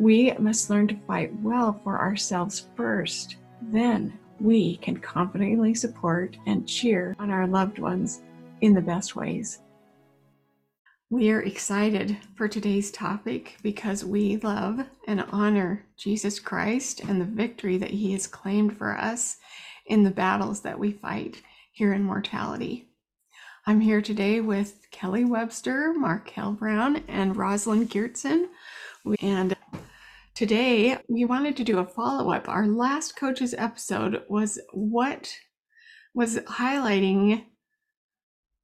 we must learn to fight well for ourselves first. Then we can confidently support and cheer on our loved ones in the best ways. We are excited for today's topic because we love and honor Jesus Christ and the victory that he has claimed for us in the battles that we fight here in mortality. I'm here today with Kelly Webster, Markel Brown, and Rosalind Geertsen. And today we wanted to do a follow up. Our last coaches episode was what was highlighting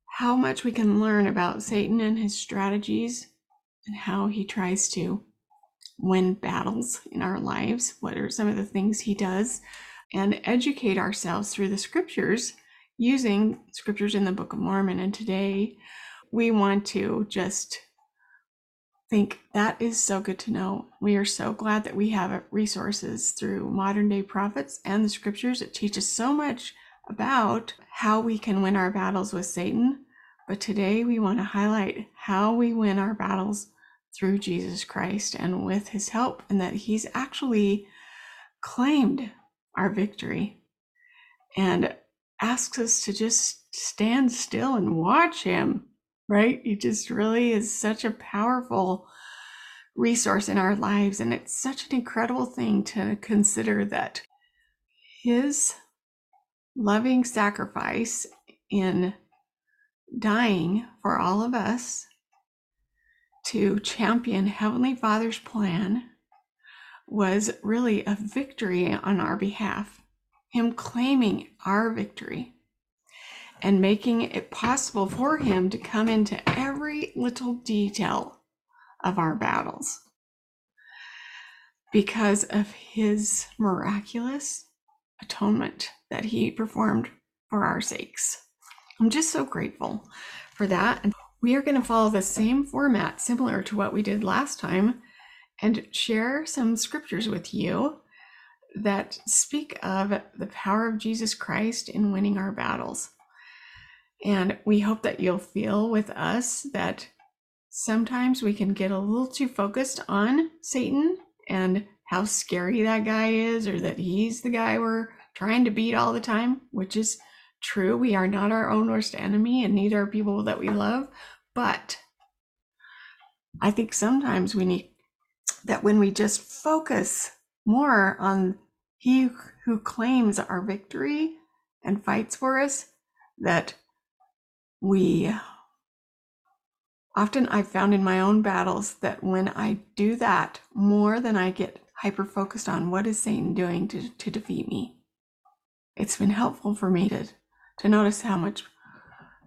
how much we can learn about Satan and his strategies and how he tries to win battles in our lives. What are some of the things he does? And educate ourselves through the scriptures using scriptures in the Book of Mormon. And today we want to just think that is so good to know. We are so glad that we have uh, resources through modern day prophets and the scriptures. It teaches so much about how we can win our battles with Satan. But today we want to highlight how we win our battles through Jesus Christ and with his help, and that he's actually claimed our victory and asks us to just stand still and watch him, right? He just really is such a powerful resource in our lives. And it's such an incredible thing to consider that his loving sacrifice in dying for all of us to champion Heavenly Father's plan was really a victory on our behalf. Him claiming our victory and making it possible for Him to come into every little detail of our battles because of His miraculous atonement that He performed for our sakes. I'm just so grateful for that. And we are going to follow the same format, similar to what we did last time, and share some scriptures with you that speak of the power of Jesus Christ in winning our battles. And we hope that you'll feel with us that sometimes we can get a little too focused on Satan and how scary that guy is, or that he's the guy we're trying to beat all the time, which is True, we are not our own worst enemy, and neither are people that we love. But I think sometimes we need that when we just focus more on He who claims our victory and fights for us, that we often I've found in my own battles that when I do that more than I get hyper focused on what is Satan doing to, to defeat me, it's been helpful for me to to notice how much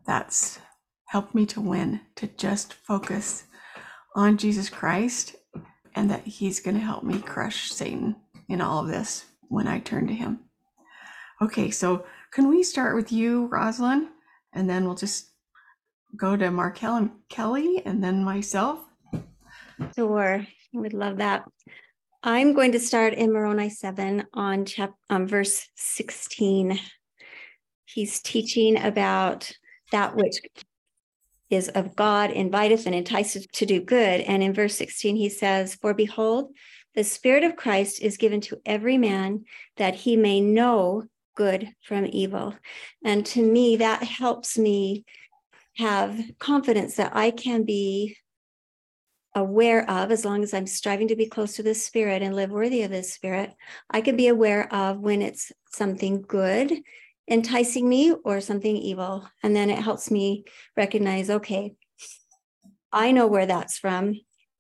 that's helped me to win, to just focus on Jesus Christ and that he's going to help me crush Satan in all of this when I turn to him. Okay, so can we start with you, Rosalind, and then we'll just go to Markel and Kelly and then myself? Sure, would love that. I'm going to start in Moroni 7 on chap- um, verse 16. He's teaching about that which is of God, inviteth and enticeth to do good. And in verse 16, he says, For behold, the Spirit of Christ is given to every man that he may know good from evil. And to me, that helps me have confidence that I can be aware of, as long as I'm striving to be close to the Spirit and live worthy of the Spirit, I can be aware of when it's something good enticing me or something evil. And then it helps me recognize okay, I know where that's from.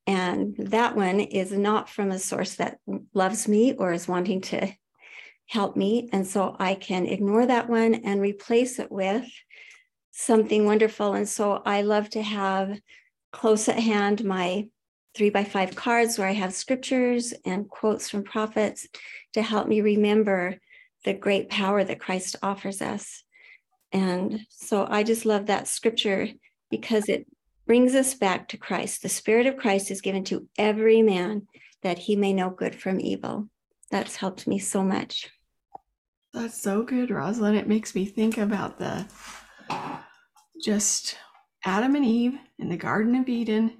And that one is not from a source that loves me or is wanting to help me. And so I can ignore that one and replace it with something wonderful. And so I love to have close at hand my three by five cards where I have scriptures and quotes from prophets to help me remember the great power that Christ offers us. And so I just love that scripture because it brings us back to Christ. The Spirit of Christ is given to every man that he may know good from evil. That's helped me so much. That's so good, Rosalind. It makes me think about the just Adam and Eve in the Garden of Eden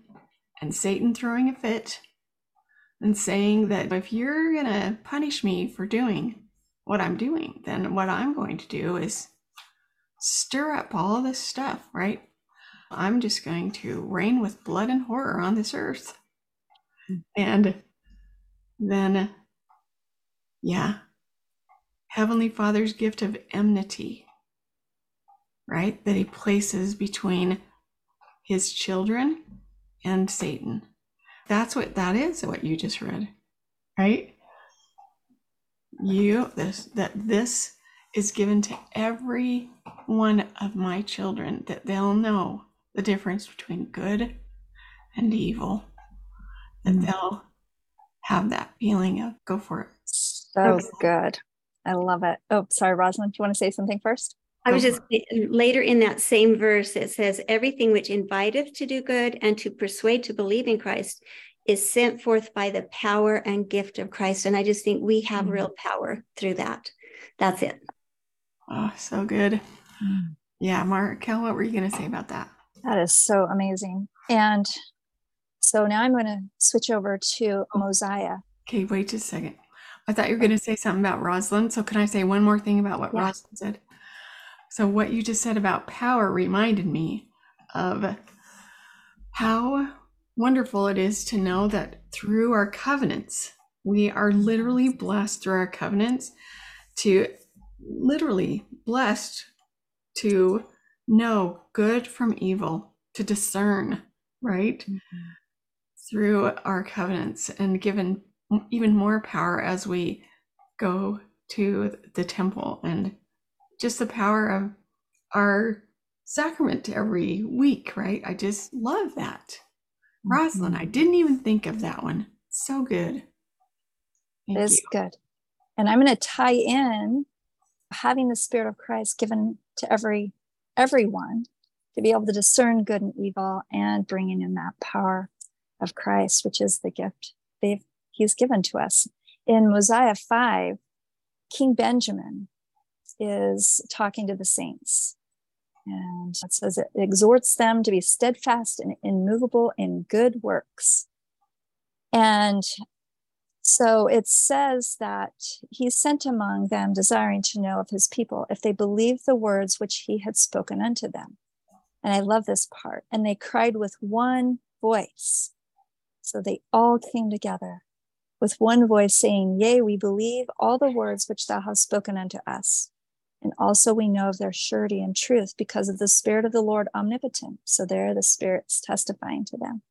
and Satan throwing a fit and saying that if you're going to punish me for doing what I'm doing, then what I'm going to do is stir up all this stuff, right? I'm just going to reign with blood and horror on this earth. Hmm. And then, yeah, Heavenly Father's gift of enmity, right? That he places between his children and Satan. That's what that is, what you just read, right? you this that this is given to every one of my children that they'll know the difference between good and evil and mm. they'll have that feeling of go for it so okay. good i love it oh sorry rosalind do you want to say something first I was just later in that same verse, it says, Everything which inviteth to do good and to persuade to believe in Christ is sent forth by the power and gift of Christ. And I just think we have mm. real power through that. That's it. Oh, so good. Mm. Yeah, Markel, what were you going to say about that? That is so amazing. And so now I'm going to switch over to oh. Mosiah. Okay, wait just a second. I thought you were going to say something about Rosalind. So can I say one more thing about what yeah. Rosalind said? So what you just said about power reminded me of how wonderful it is to know that through our covenants, we are literally blessed through our covenants to literally blessed to know good from evil, to discern, right? Mm-hmm. Through our covenants and given even more power as we go to the temple and just the power of our sacrament every week, right? I just love that. Rosalind, I mm-hmm. didn't even think of that one. So good. Thank it is you. good. And I'm going to tie in having the Spirit of Christ given to every everyone to be able to discern good and evil and bringing in that power of Christ, which is the gift they've he's given to us. In Mosiah 5, King Benjamin is talking to the saints and it says it exhorts them to be steadfast and immovable in good works. And so it says that he sent among them, desiring to know of his people if they believed the words which he had spoken unto them. And I love this part. And they cried with one voice. So they all came together with one voice, saying, Yea, we believe all the words which thou hast spoken unto us. And also we know of their surety and truth because of the Spirit of the Lord omnipotent. So there the Spirit's testifying to them.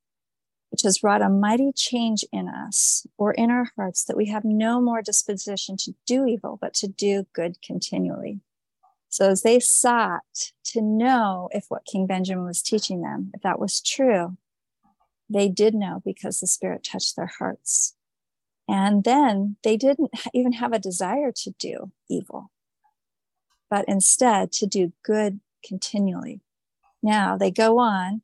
which has wrought a mighty change in us or in our hearts, that we have no more disposition to do evil, but to do good continually. So as they sought to know if what King Benjamin was teaching them, if that was true, they did know because the Spirit touched their hearts. And then they didn't even have a desire to do evil, but instead to do good continually. Now they go on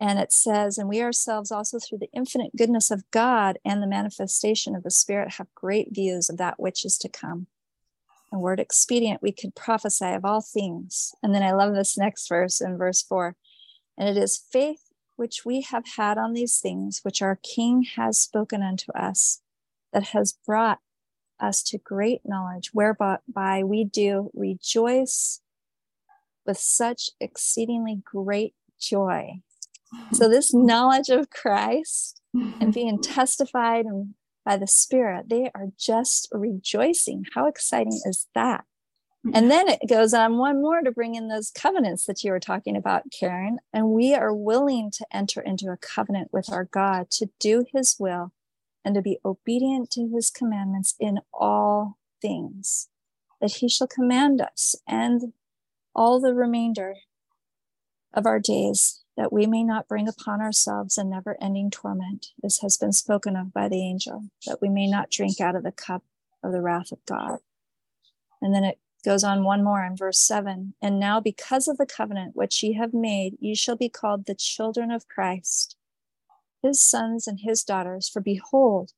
and it says, and we ourselves also through the infinite goodness of God and the manifestation of the Spirit have great views of that which is to come. The word expedient, we could prophesy of all things. And then I love this next verse in verse four. And it is faith which we have had on these things, which our King has spoken unto us, that has brought us to great knowledge, whereby we do rejoice with such exceedingly great joy. So, this knowledge of Christ and being testified by the Spirit, they are just rejoicing. How exciting is that? And then it goes on one more to bring in those covenants that you were talking about, Karen. And we are willing to enter into a covenant with our God to do his will and to be obedient to his commandments in all things, that he shall command us and all the remainder of our days, that we may not bring upon ourselves a never ending torment, as has been spoken of by the angel, that we may not drink out of the cup of the wrath of God. And then it goes on one more in verse 7 and now because of the covenant which ye have made ye shall be called the children of christ his sons and his daughters for behold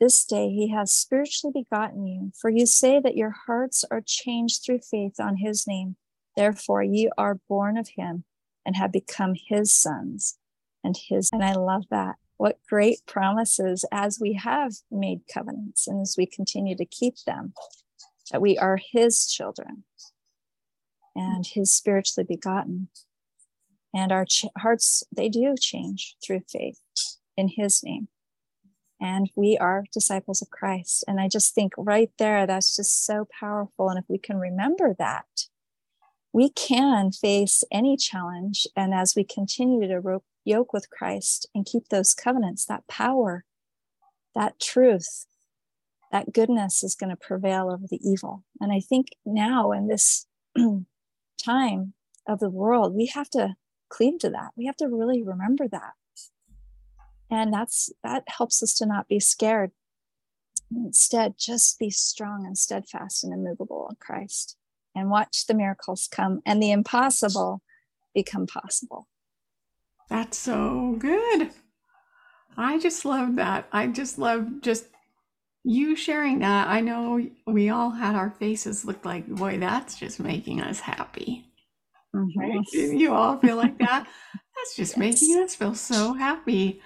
this day he has spiritually begotten you. For you say that your hearts are changed through faith on his name. Therefore ye are born of him and have become his sons and his and i love that. What great promises as we have made covenants and as we continue to keep them that we are his children and his spiritually begotten. And our ch- hearts, they do change through faith in his name. And we are disciples of Christ. And I just think right there, that's just so powerful. And if we can remember that, we can face any challenge. And as we continue to ro- yoke with Christ and keep those covenants, that power, that truth, that goodness is going to prevail over the evil. And I think now in this time of the world, we have to cleave to that. We have to really remember that. And that's that helps us to not be scared. Instead, just be strong and steadfast and immovable in Christ and watch the miracles come and the impossible become possible. That's so good. I just love that. I just love just you sharing that, I know we all had our faces look like, boy, that's just making us happy. Mm-hmm. Right? You all feel like that? that's just yes. making us feel so happy.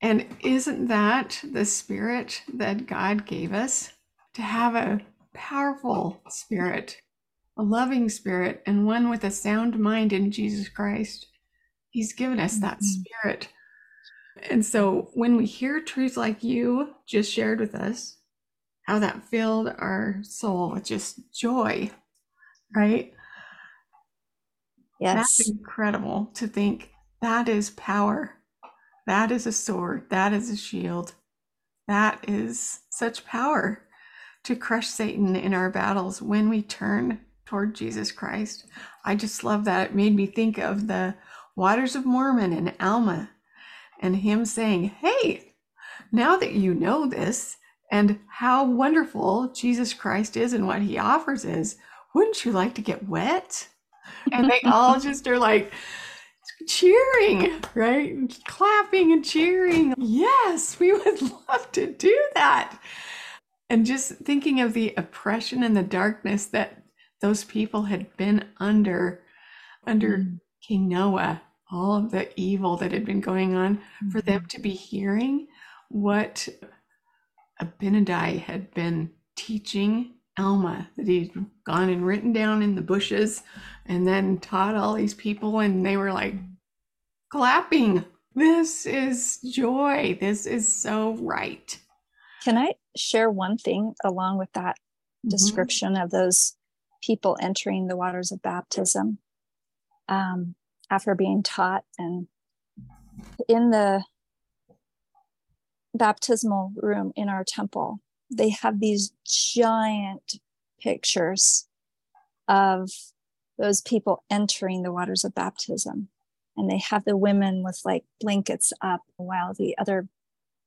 And isn't that the spirit that God gave us to have a powerful spirit, a loving spirit, and one with a sound mind in Jesus Christ? He's given us that mm-hmm. spirit and so when we hear truths like you just shared with us, how that filled our soul with just joy, right? Yes. That's incredible to think that is power. That is a sword. That is a shield. That is such power to crush Satan in our battles when we turn toward Jesus Christ. I just love that. It made me think of the waters of Mormon and Alma and him saying, Hey, now that you know this and how wonderful Jesus Christ is and what he offers is, wouldn't you like to get wet? And they all just are like, cheering, right? Clapping and cheering. Yes, we would love to do that. And just thinking of the oppression and the darkness that those people had been under under mm. King Noah all of the evil that had been going on, mm-hmm. for them mm-hmm. to be hearing what Abinadi had been teaching Alma, that he'd gone and written down in the bushes and then taught all these people, and they were like clapping. This is joy. This is so right. Can I share one thing along with that mm-hmm. description of those people entering the waters of baptism? Um, after being taught and in the baptismal room in our temple, they have these giant pictures of those people entering the waters of baptism. And they have the women with like blankets up while the other,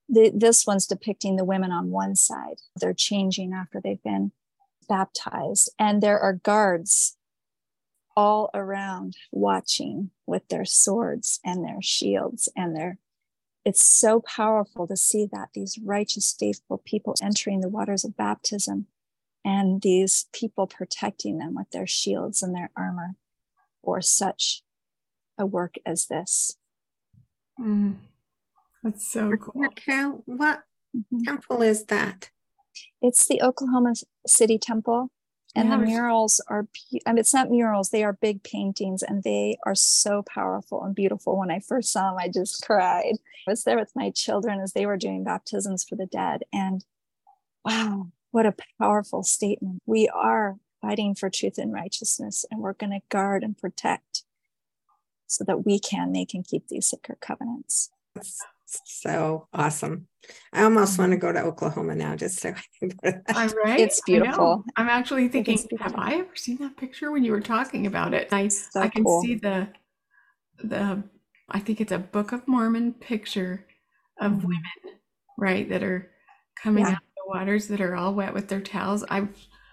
the, this one's depicting the women on one side. They're changing after they've been baptized. And there are guards all around watching with their swords and their shields and their it's so powerful to see that these righteous faithful people entering the waters of baptism and these people protecting them with their shields and their armor for such a work as this. Mm, that's so cool. Carol, what mm-hmm. temple is that? It's the Oklahoma City Temple. And yeah, the murals are, I mean, it's not murals, they are big paintings and they are so powerful and beautiful. When I first saw them, I just cried. I was there with my children as they were doing baptisms for the dead. And wow, what a powerful statement. We are fighting for truth and righteousness, and we're going to guard and protect so that we can make and keep these sacred covenants. So awesome. I almost want to go to Oklahoma now just so i can i'm right. It's beautiful. I'm actually thinking, have I ever seen that picture when you were talking about it? I, so I can cool. see the the I think it's a Book of Mormon picture of mm-hmm. women, right, that are coming yeah. out of the waters that are all wet with their towels. I,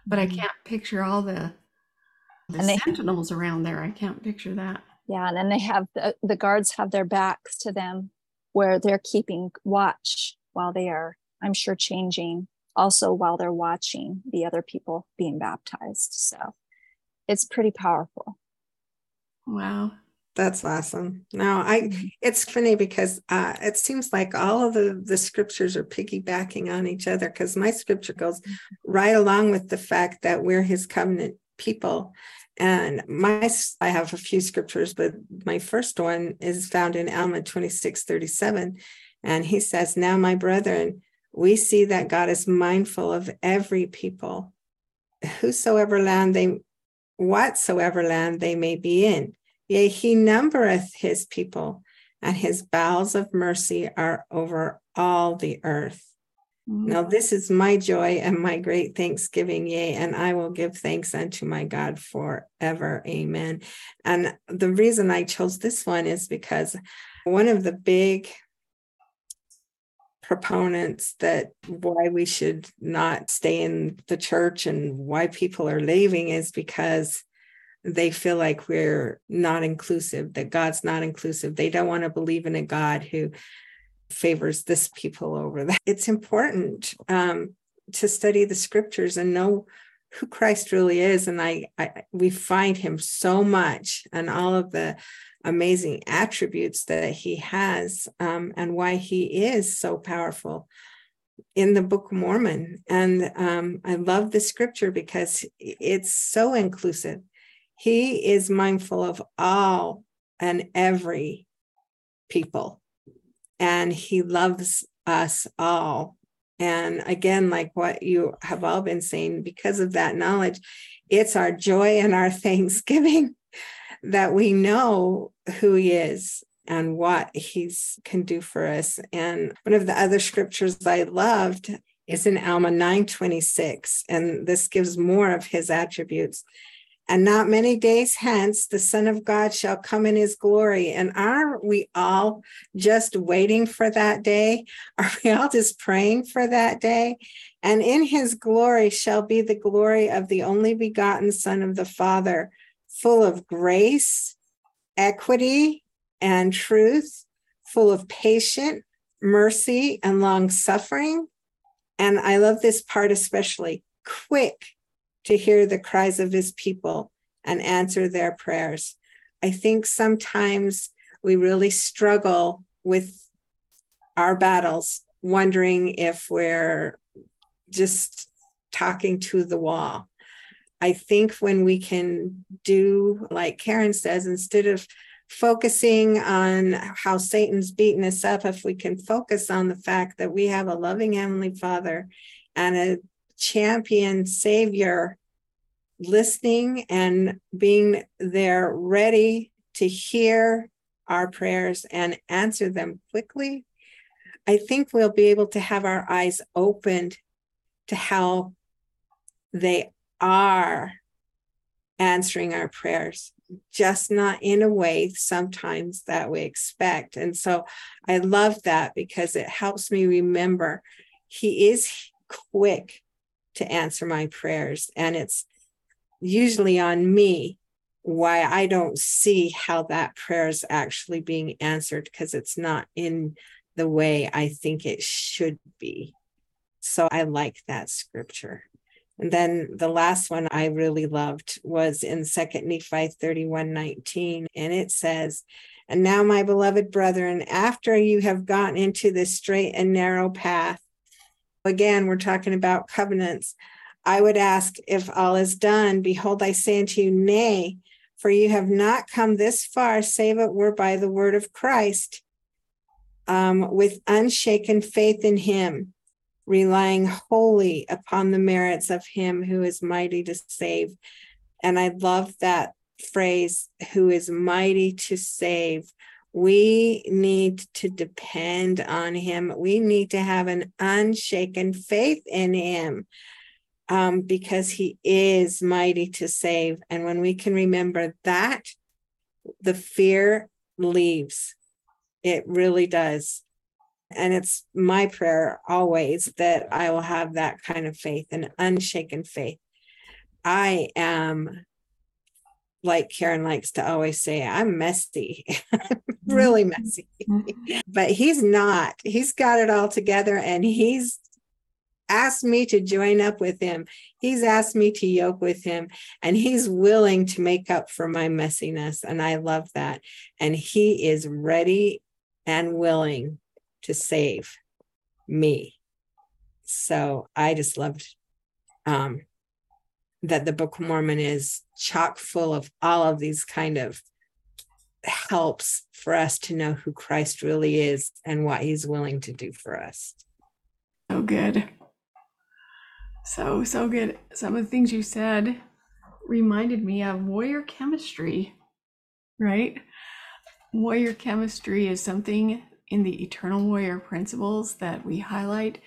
but I mm-hmm. can't picture all the the and sentinels around there. I can't picture that. Yeah, and then they have the, the guards have their backs to them, where they're keeping watch while they are, I'm sure, changing. Also, while they're watching the other people being baptized. So, it's pretty powerful. Wow. That's awesome. Now, I mm-hmm. it's funny because uh, it seems like all of the, the scriptures are piggybacking on each other because my scripture goes mm-hmm. right along with the fact that we're his covenant people. And my I have a few scriptures, but my first one is found in Alma 26, 37. And he says, Now, my brethren, we see that God is mindful of every people, whosoever land they whatsoever land they may be in Yea, he numbereth his people, and his bowels of mercy are over all the earth. Mm-hmm. Now, this is my joy and my great thanksgiving, yea, and I will give thanks unto my God forever. Amen. And the reason I chose this one is because one of the big proponents that why we should not stay in the church and why people are leaving is because they feel like we're not inclusive, that God's not inclusive. They don't want to believe in a God who favors this people over that. It's important um, to study the scriptures and know who Christ really is. And I, I we find him so much and all of the amazing attributes that he has um, and why he is so powerful in the book of mormon and um, i love the scripture because it's so inclusive he is mindful of all and every people, and He loves us all. And again, like what you have all been saying, because of that knowledge, it's our joy and our thanksgiving that we know who He is and what He's can do for us. And one of the other scriptures I loved is in Alma 926, and this gives more of His attributes. And not many days hence, the Son of God shall come in his glory. And are we all just waiting for that day? Are we all just praying for that day? And in his glory shall be the glory of the only begotten Son of the Father, full of grace, equity, and truth, full of patience, mercy, and long suffering. And I love this part especially quick to hear the cries of his people and answer their prayers. I think sometimes we really struggle with our battles, wondering if we're just talking to the wall. I think when we can do, like Karen says, instead of focusing on how Satan's beating us up, if we can focus on the fact that we have a loving Heavenly Father and a champion savior listening and being there ready to hear our prayers and answer them quickly I think we'll be able to have our eyes opened to how they are answering our prayers, just not in a way sometimes that we expect. And so I love that because it helps me remember He is quick to answer my prayers. And it's usually on me why I don't see how that prayer is actually being answered because it's not in the way I think it should be. So I like that scripture. And then the last one I really loved was in Second Nephi 31 19. And it says, And now, my beloved brethren, after you have gotten into this straight and narrow path, again, we're talking about covenants. I would ask if all is done. Behold, I say unto you, Nay, for you have not come this far, save it were by the word of Christ, um, with unshaken faith in him relying wholly upon the merits of him who is mighty to save. And I love that phrase, who is mighty to save. We need to depend on him. We need to have an unshaken faith in him um, because he is mighty to save. And when we can remember that, the fear leaves. It really does. And it's my prayer always that I will have that kind of faith, an unshaken faith. I am, like Karen likes to always say, I'm messy, really mm-hmm. messy. But he's not. He's got it all together and he's asked me to join up with him. He's asked me to yoke with him, and he's willing to make up for my messiness. And I love that. And he is ready and willing to save me. So I just loved um, that the Book of Mormon is chock full of all of these kind of helps for us to know who Christ really is and what he's willing to do for us. So good. So, so good. Some of the things you said reminded me of warrior chemistry, right? Warrior chemistry is something in the Eternal Warrior principles that we highlight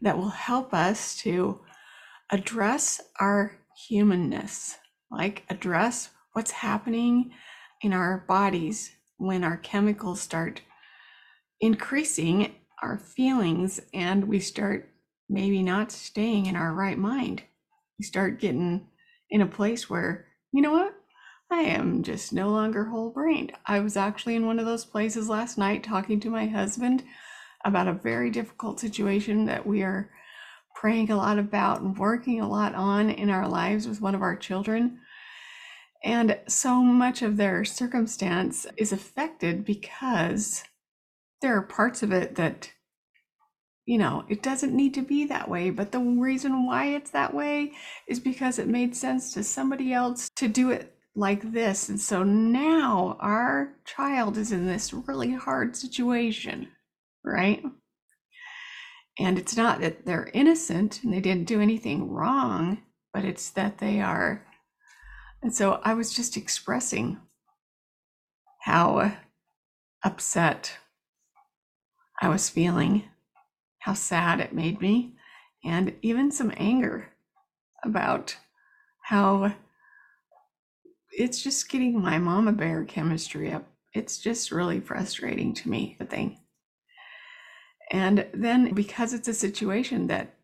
that will help us to address our humanness, like address what's happening in our bodies when our chemicals start increasing our feelings and we start maybe not staying in our right mind. We start getting in a place where, you know what? I am just no longer whole brained. I was actually in one of those places last night talking to my husband about a very difficult situation that we are praying a lot about and working a lot on in our lives with one of our children. And so much of their circumstance is affected because there are parts of it that, you know, it doesn't need to be that way. But the reason why it's that way is because it made sense to somebody else to do it like this. And so now our child is in this really hard situation, right? And it's not that they're innocent and they didn't do anything wrong, but it's that they are. And so I was just expressing how upset I was feeling, how sad it made me, and even some anger about how it's just getting my mama bear chemistry up. It's just really frustrating to me, the thing. And then because it's a situation that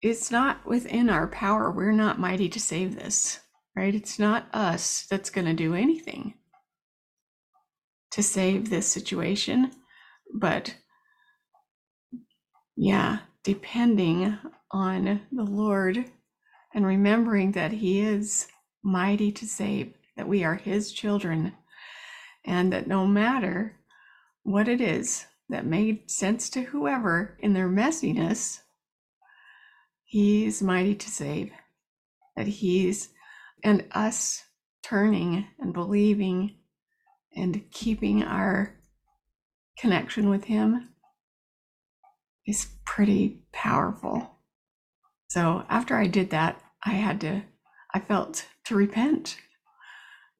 it's not within our power, we're not mighty to save this, right? It's not us that's going to do anything to save this situation. But yeah, depending on the Lord and remembering that He is mighty to save that we are his children, and that no matter what it is that made sense to whoever in their messiness, he's mighty to save. That he's, and us turning and believing and keeping our connection with him is pretty powerful. So after I did that, I had to, I felt to repent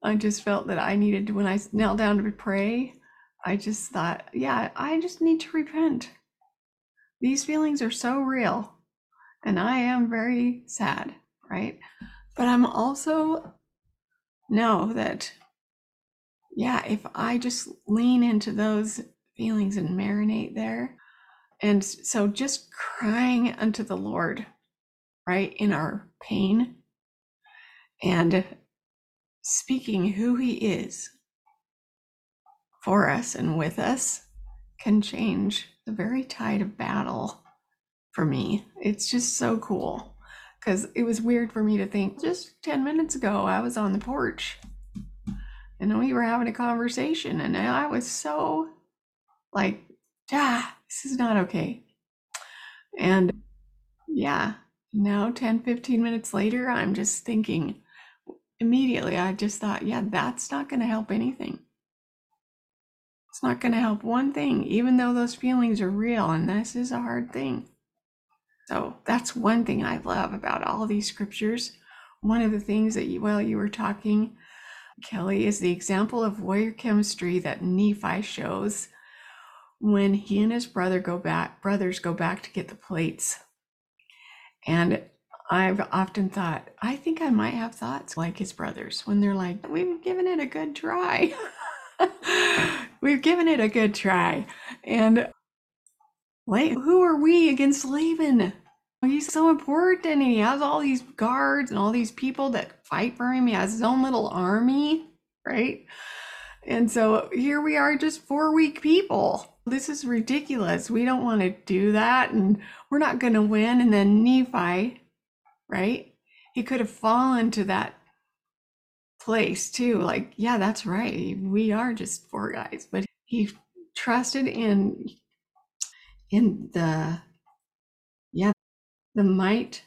I just felt that I needed when I knelt down to pray, I just thought, yeah, I just need to repent. these feelings are so real and I am very sad, right? But I'm also know that, yeah, if I just lean into those feelings and marinate there, and so just crying unto the Lord, right, in our pain and speaking who He is for us and with us can change the very tide of battle for me. It's just so cool because it was weird for me to think just 10 minutes ago I was on the porch and we were having a conversation and I was so like, ah, this is not okay. And yeah, now 10, 15 minutes later, I'm just thinking immediately, I just thought, yeah, that's not going to help anything. It's not going to help one thing, even though those feelings are real and this is a hard thing. So that's one thing I love about all these scriptures. One of the things that you, while you were talking, Kelly, is the example of warrior chemistry that Nephi shows when he and his brother go back, brothers go back to get the plates. And I've often thought, I think I might have thoughts like his brothers when they're like, we've given it a good try. We've given it a good try. And wait, who are we against Laban? He's so important. and He has all these guards and all these people that fight for him. He has his own little army, right? And so here we are, just four weak people. This is ridiculous. We don't want to do that. And we're not going to win. And then Nephi, right? He could have fallen to that place too. Like, yeah, that's right. We are just four guys, but he trusted in in the yeah the might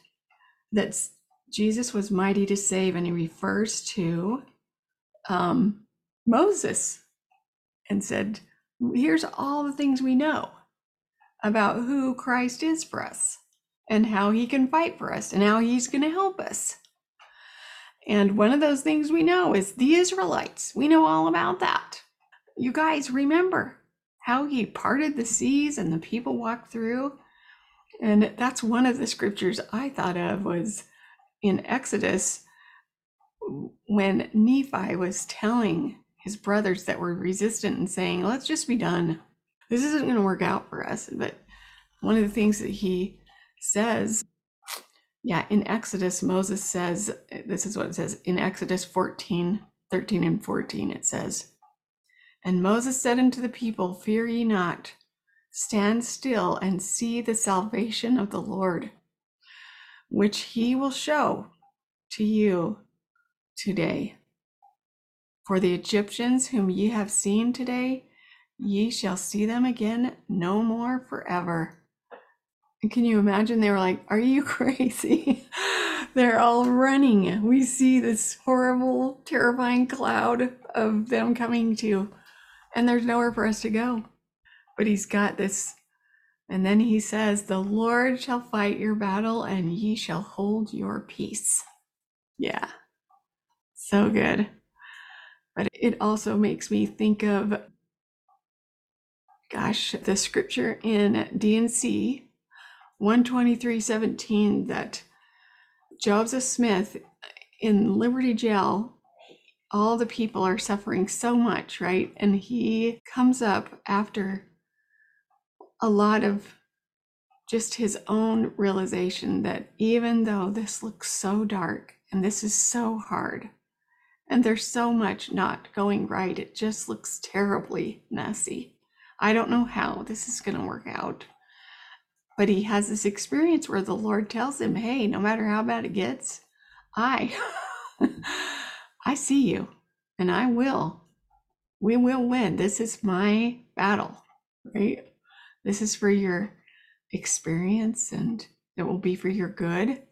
that Jesus was mighty to save, and he refers to um, Moses and said, "Here's all the things we know about who Christ is for us." And how he can fight for us and how he's going to help us. And one of those things we know is the Israelites. We know all about that. You guys remember how he parted the seas and the people walked through? And that's one of the scriptures I thought of was in Exodus when Nephi was telling his brothers that were resistant and saying, let's just be done. This isn't going to work out for us. But one of the things that he says yeah, in Exodus, Moses says, this is what it says in Exodus 14, 13 and 14, it says, And Moses said unto the people, Fear ye not, stand still and see the salvation of the Lord, which he will show to you today. For the Egyptians whom ye have seen today, ye shall see them again no more forever. And Can you imagine? They were like, Are you crazy? They're all running. We see this horrible, terrifying cloud of them coming to, and there's nowhere for us to go. But he's got this. And then he says, The Lord shall fight your battle, and ye shall hold your peace. Yeah. So good. But it also makes me think of, gosh, the scripture in D&C 123.17 that Joseph Smith uh, in Liberty Jail, all the people are suffering so much, right? And he comes up after a lot of just his own realization that even though this looks so dark and this is so hard and there's so much not going right, it just looks terribly messy. I don't know how this is going to work out. But he has this experience where the Lord tells him, "Hey, no matter how bad it gets, I I see you and I will. We will win. This is my battle, right? This is for your experience and it will be for your good,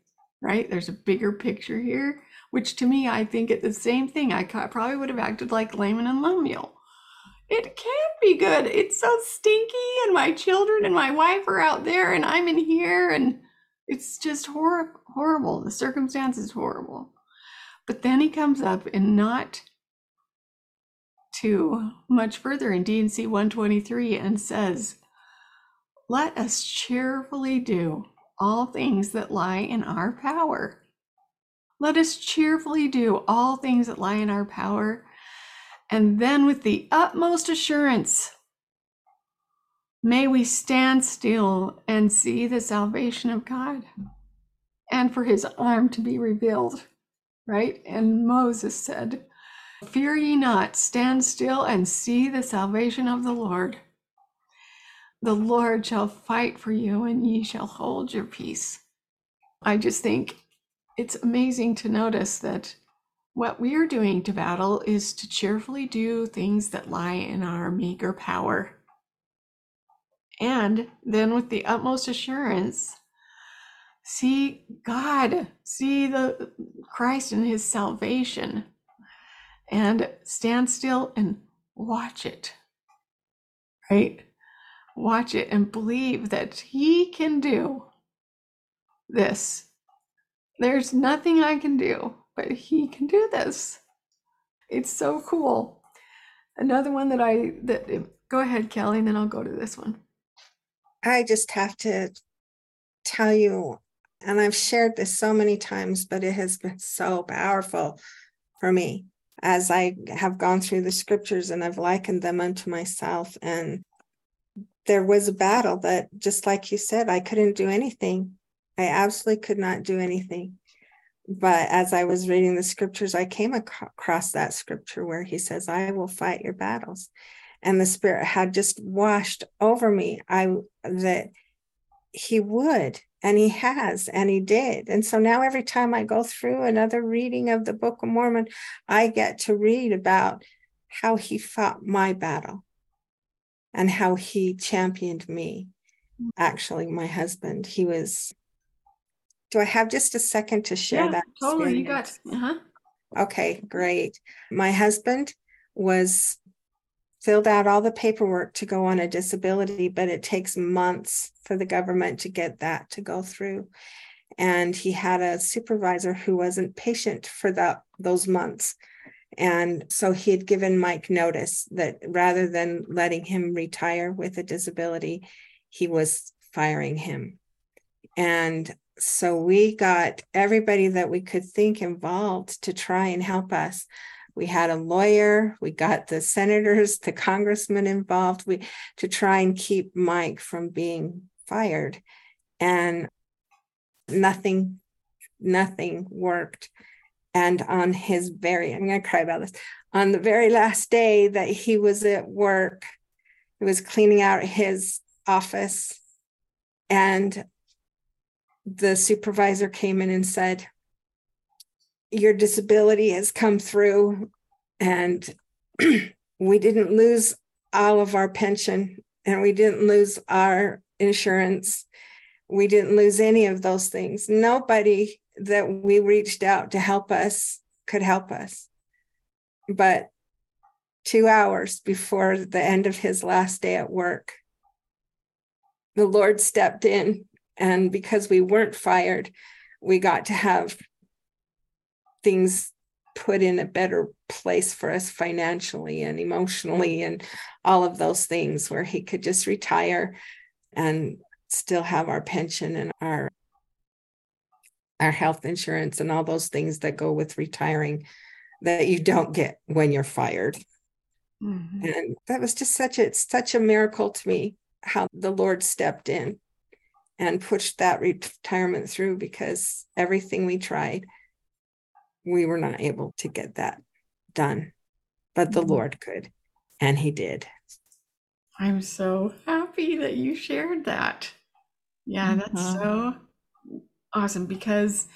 right? There's a bigger picture here, which to me, I think it's the same thing. I probably would have acted like Laman and Lemuel it can't be good. It's so stinky, and my children and my wife are out there, and I'm in here, and it's just hor- horrible. The circumstance is horrible. But then he comes up and not too much further in D&C 123 and says, let us cheerfully do all things that lie in our power. Let us cheerfully do all things that lie in our power, and then with the utmost assurance, may we stand still and see the salvation of God and for his arm to be revealed. Right? And Moses said, Fear ye not, stand still and see the salvation of the Lord. The Lord shall fight for you, and ye shall hold your peace. I just think it's amazing to notice that what we are doing to battle is to cheerfully do things that lie in our meager power. And then, with the utmost assurance, see God, see the Christ and his salvation, and stand still and watch it. Right? Watch it and believe that he can do this. There's nothing I can do, but he can do this. It's so cool. Another one that I that eh, go ahead, Kelly, and then I'll go to this one. I just have to tell you and I've shared this so many times, but it has been so powerful for me as I have gone through the scriptures and I've likened them unto myself. And there was a battle that, just like you said, I couldn't do anything. I absolutely could not do anything. But as I was reading the scriptures, I came across that scripture where he says, I will fight your battles. And the Spirit had just washed over me. I that he would and he has and he did and so now every time i go through another reading of the book of mormon i get to read about how he fought my battle and how he championed me actually my husband he was do i have just a second to share yeah, that totally experience? you got uh-huh. okay great my husband was filled out all the paperwork to go on a disability, but it takes months for the government to get that to go through. And he had a supervisor who wasn't patient for that those months. And so he had given Mike notice that rather than letting him retire with a disability, he was firing him. And so we got everybody that we could think involved to try and help us. We had a lawyer we got the senators the congressmen involved we to try and keep mike from being fired. And nothing nothing worked. And on his very i'm going to cry about this. On the very last day that he was at work he was cleaning out his office. And the supervisor came in and said your disability has come through and we didn't lose all of our pension and we didn't lose our insurance. We didn't lose any of those things. Nobody that we reached out to help us could help us. But two hours before the end of his last day at work the lord stepped in and because we weren't fired we got to have things put in a better place for us financially and emotionally and all of those things where he could just retire and still have our pension and our our health insurance and all those things that go with retiring that you don't get when you're fired mm-hmm. and that was just such a such a miracle to me how the lord stepped in and pushed that retirement through because everything we tried we were not able to get that done, but the mm-hmm. Lord could, and He did. I'm so happy that you shared that. Yeah, that's mm-hmm. so awesome because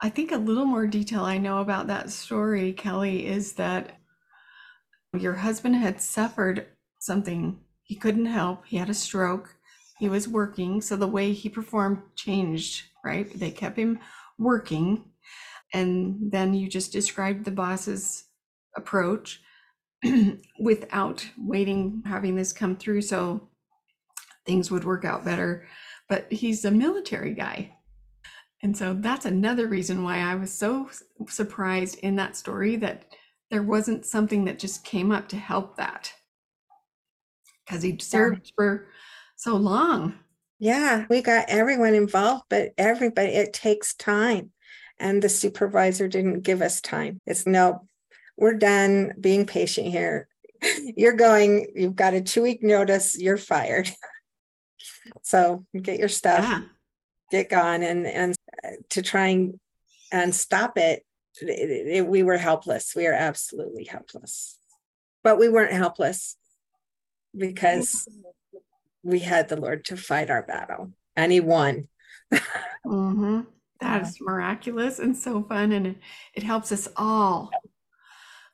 I think a little more detail I know about that story, Kelly, is that your husband had suffered something he couldn't help. He had a stroke. He was working. So the way he performed changed, right? They kept him working and then you just described the boss's approach without waiting having this come through so things would work out better but he's a military guy and so that's another reason why i was so surprised in that story that there wasn't something that just came up to help that because he served for so long Yeah, we got everyone involved, but everybody, it takes time. And the supervisor didn't give us time. It's no, we're done being patient here. You're going, you've got a two week notice, you're fired. so get your stuff, yeah. get gone, and and uh, to try and and stop it, it, it, we were helpless. We are absolutely helpless. But we weren't helpless because we had the Lord to fight our battle, and He won. mm-hmm. That is miraculous and so fun, and it, it helps us all,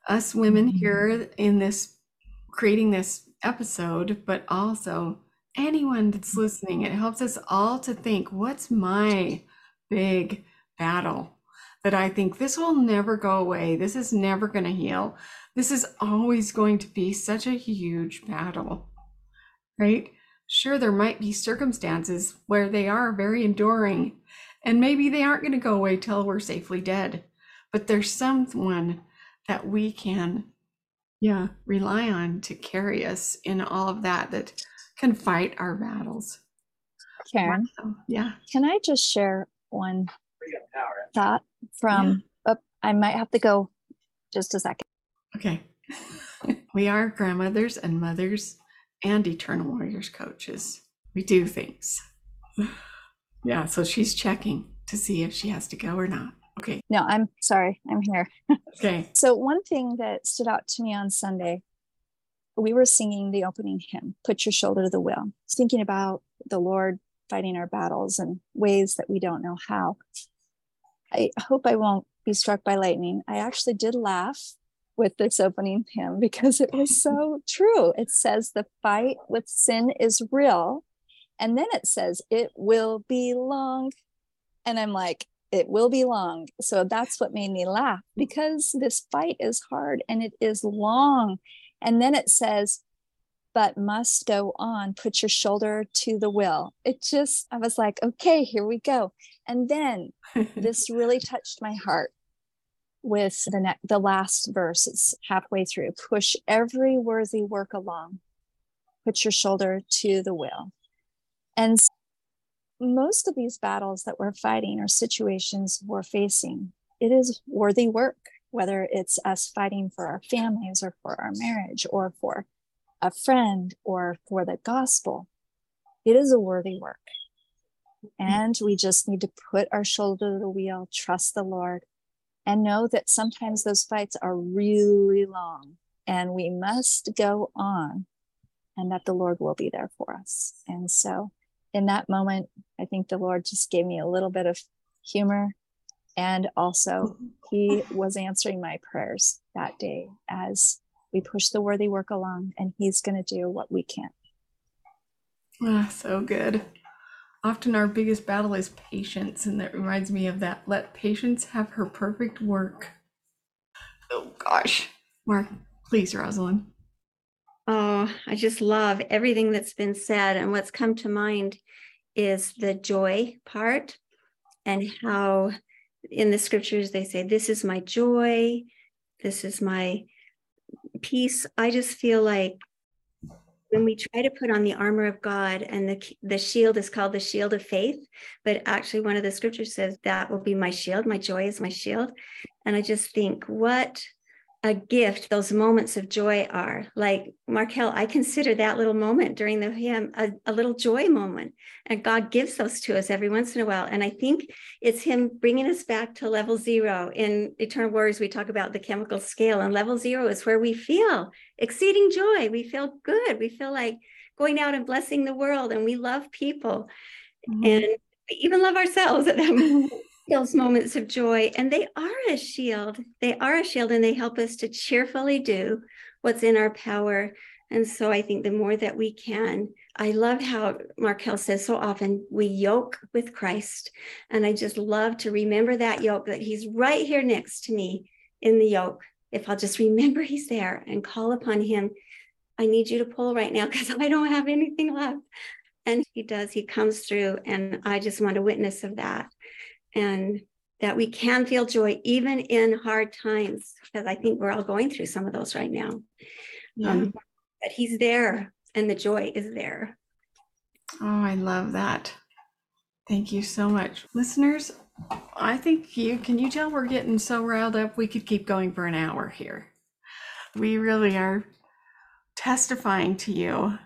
us women mm-hmm. here in this creating this episode, but also anyone that's listening. It helps us all to think, what's my big battle? That I think this will never go away. This is never going to heal. This is always going to be such a huge battle, right? Sure, there might be circumstances where they are very enduring, and maybe they aren't going to go away till we're safely dead. But there's someone that we can, yeah, rely on to carry us in all of that, that can fight our battles. Karen, yeah. Can I just share one thought from? Yeah. Oh, I might have to go just a second. Okay. we are grandmothers and mothers and Eternal Warriors coaches. We do things. yeah, uh, so she's checking to see if she has to go or not. Okay. No, I'm sorry. I'm here. okay. So, one thing that stood out to me on Sunday, we were singing the opening hymn, Put Your Shoulder to the Wheel, thinking about the Lord fighting our battles in ways that we don't know how. I hope I won't be struck by lightning. I actually did laugh with this opening hymn because it was so true. It says the fight with sin is real. And then it says it will be long. And I'm like, it will be long. So that's what made me laugh because this fight is hard and it is long. And then it says, but must go on, put your shoulder to the will. It just, I was like, okay, here we go. And then this really touched my heart with the ne- the last verse it's halfway through. Push every worthy work along. Put your shoulder to the wheel. And most of these battles that we're fighting or situations we're facing it is worthy work whether it's us fighting for our families or for our marriage or for a friend or for the gospel. It is a worthy work. Mm. And we just need to put our shoulder to the wheel trust the lord and know that sometimes those fights are really long and we must go on and that the Lord will be there for us. And so in that moment, I think the Lord just gave me a little bit of humor. And also, He was answering my prayers that day as we push the worthy work along, and He's going to do what we can't. Ah, so good often our biggest battle is patience and that reminds me of that let patience have her perfect work. Oh gosh. Mark please rosalind. Oh i just love everything that's been said and what's come to mind is the joy part and how in the scriptures they say this is my joy. This is my peace. I just feel like when we try to put on the armor of God and the, the shield is called the shield of faith, but actually one of the scriptures says that will be my shield. My joy is my shield. And I just think, what a gift those moments of joy are. Like Markel, I consider that little moment during the hymn a, a, little joy moment. And God gives those to us every once in a while. And I think it's Him bringing us back to level zero. In Eternal Warriors, we talk about the chemical scale, and level zero is where we feel exceeding joy. We feel good. We feel like going out and blessing the world, and we love people. Mm-hmm. And we even love ourselves at that moment those moments of joy and they are a shield. They are a shield and they help us to cheerfully do what's in our power. And so i think the more that we can i love how markel says so often we yoke with christ. And i just love to remember that yoke that he's right here next to me in the yoke. If i'll just remember he's there and call upon him i need you to pull right now because i don't have anything left. And he does. He comes through and i just want a witness of that and that we can feel joy even in hard times because i think we're all going through some of those right now yeah. um, but he's there and the joy is there Oh, I love that. Thank you so much. Listeners, I think you can you tell we're getting so riled up we could keep going for an hour here. We really are testifying to you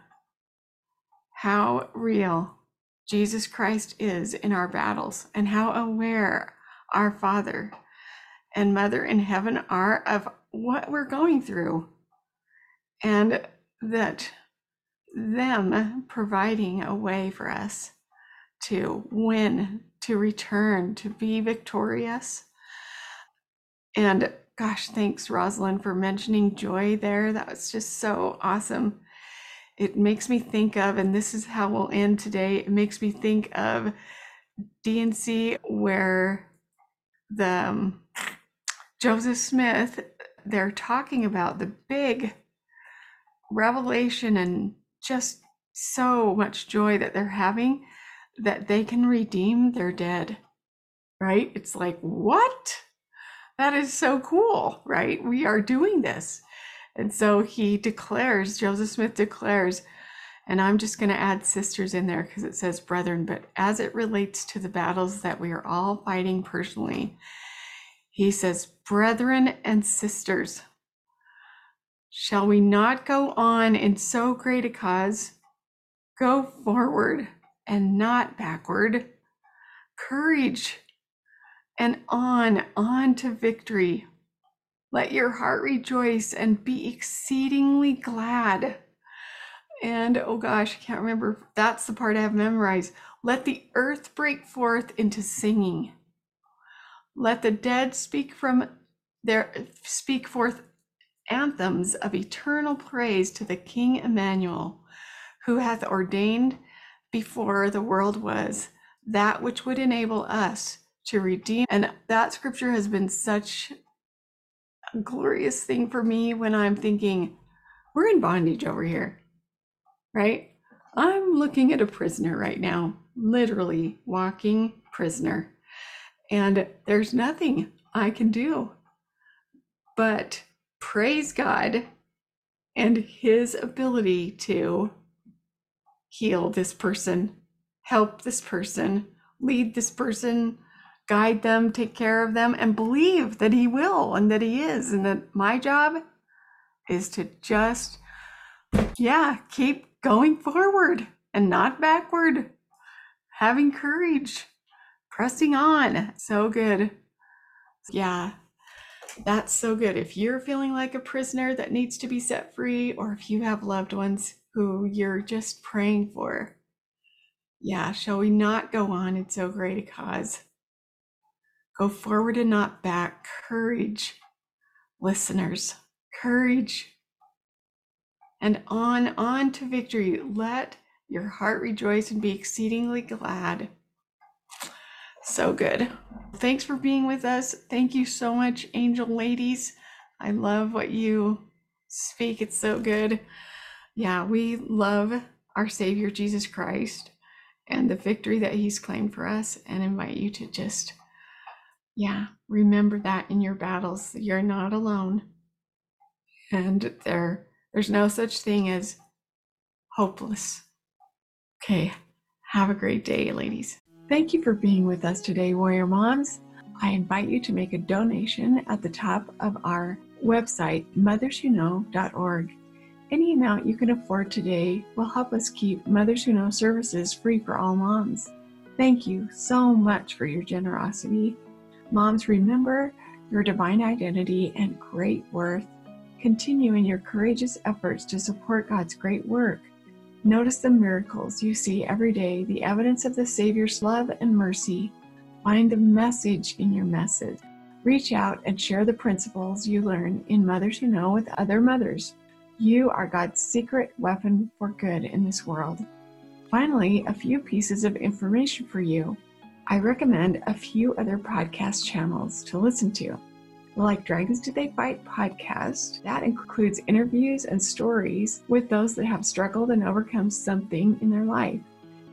how real Jesus Christ is in our battles and how aware our Father and Mother in heaven are of what we're going through. And that them providing a way for us to win, to return, to be victorious. And gosh, thanks, Rosalind, for mentioning joy there. That was just so awesome. It makes me think of, and this is how we'll end today, it makes me think of D&C where the um, Joseph Smith, they're talking about the big revelation and just so much joy that they're having that they can redeem their dead, right? It's like, what? That is so cool, right? We are doing this. And so he declares, Joseph Smith declares, and I'm just going to add sisters in there because it says brethren, but as it relates to the battles that we are all fighting personally, he says, brethren and sisters, shall we not go on in so great a cause? Go forward and not backward. Courage and on, on to victory. Let your heart rejoice and be exceedingly glad. And oh gosh, I can't remember. That's the part I have memorized. Let the earth break forth into singing. Let the dead speak from their speak forth anthems of eternal praise to the King Emmanuel, who hath ordained before the world was, that which would enable us to redeem. And that scripture has been such a glorious thing for me when I'm thinking, we're in bondage over here, right? I'm looking at a prisoner right now, literally walking prisoner. And there's nothing I can do but praise God and his ability to heal this person, help this person, lead this person, guide them, take care of them, and believe that He will and that He is. And that my job is to just, yeah, keep going forward and not backward, having courage, pressing on. So good. Yeah, that's so good. If you're feeling like a prisoner that needs to be set free, or if you have loved ones who you're just praying for. Yeah, shall we not go on in so great a cause? Go forward and not back. Courage, listeners, courage. And on, on to victory. Let your heart rejoice and be exceedingly glad. So good. Thanks for being with us. Thank you so much, angel ladies. I love what you speak. It's so good yeah, we love our Savior Jesus Christ and the victory that He's claimed for us, and invite you to just, yeah, remember that in your battles. You're not alone. And there, there's no such thing as hopeless. Okay, have a great day, ladies. Thank you for being with us today, Warrior Moms. I invite you to make a donation at the top of our website, motherswhoknow.org. Any amount you can afford today will help us keep Mothers Who Know services free for all moms. Thank you so much for your generosity. Moms, remember your divine identity and great worth. Continue in your courageous efforts to support God's great work. Notice the miracles you see every day, the evidence of the Savior's love and mercy. Find the message in your message. Reach out and share the principles you learn in Mothers Who Know with other mothers. You are God's secret weapon for good in this world. Finally, a few pieces of information for you. I recommend a few other podcast channels to listen to. Like Dragons Do They Fight podcast, that includes interviews and stories with those that have struggled and overcome something in their life.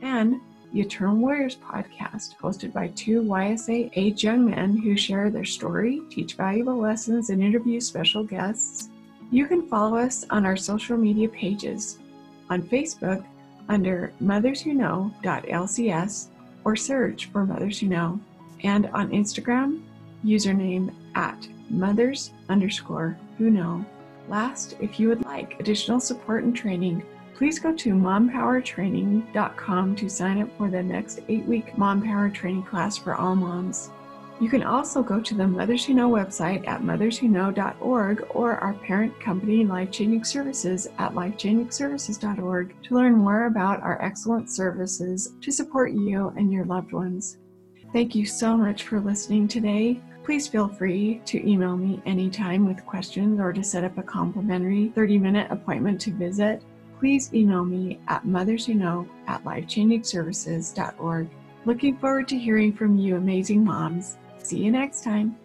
And the Eternal Warriors podcast, hosted by two YSA age young men who share their story, teach valuable lessons, and interview special guests. You can follow us on our social media pages. On Facebook, under motherswhoknow.lcs or search for Mothers Who Know. And on Instagram, username at mothers underscore who know. Last, if you would like additional support and training, please go to mompowertraining.com to sign up for the next eight week Mom Power training class for all moms. You can also go to the Mothers Who Know website at motherswhoknow.org or our parent company, Life Changing Services, at lifechangingservices.org to learn more about our excellent services to support you and your loved ones. Thank you so much for listening today. Please feel free to email me anytime with questions or to set up a complimentary 30 minute appointment to visit. Please email me at motherswhoknow at lifechangingservices.org. Looking forward to hearing from you, amazing moms. See you next time.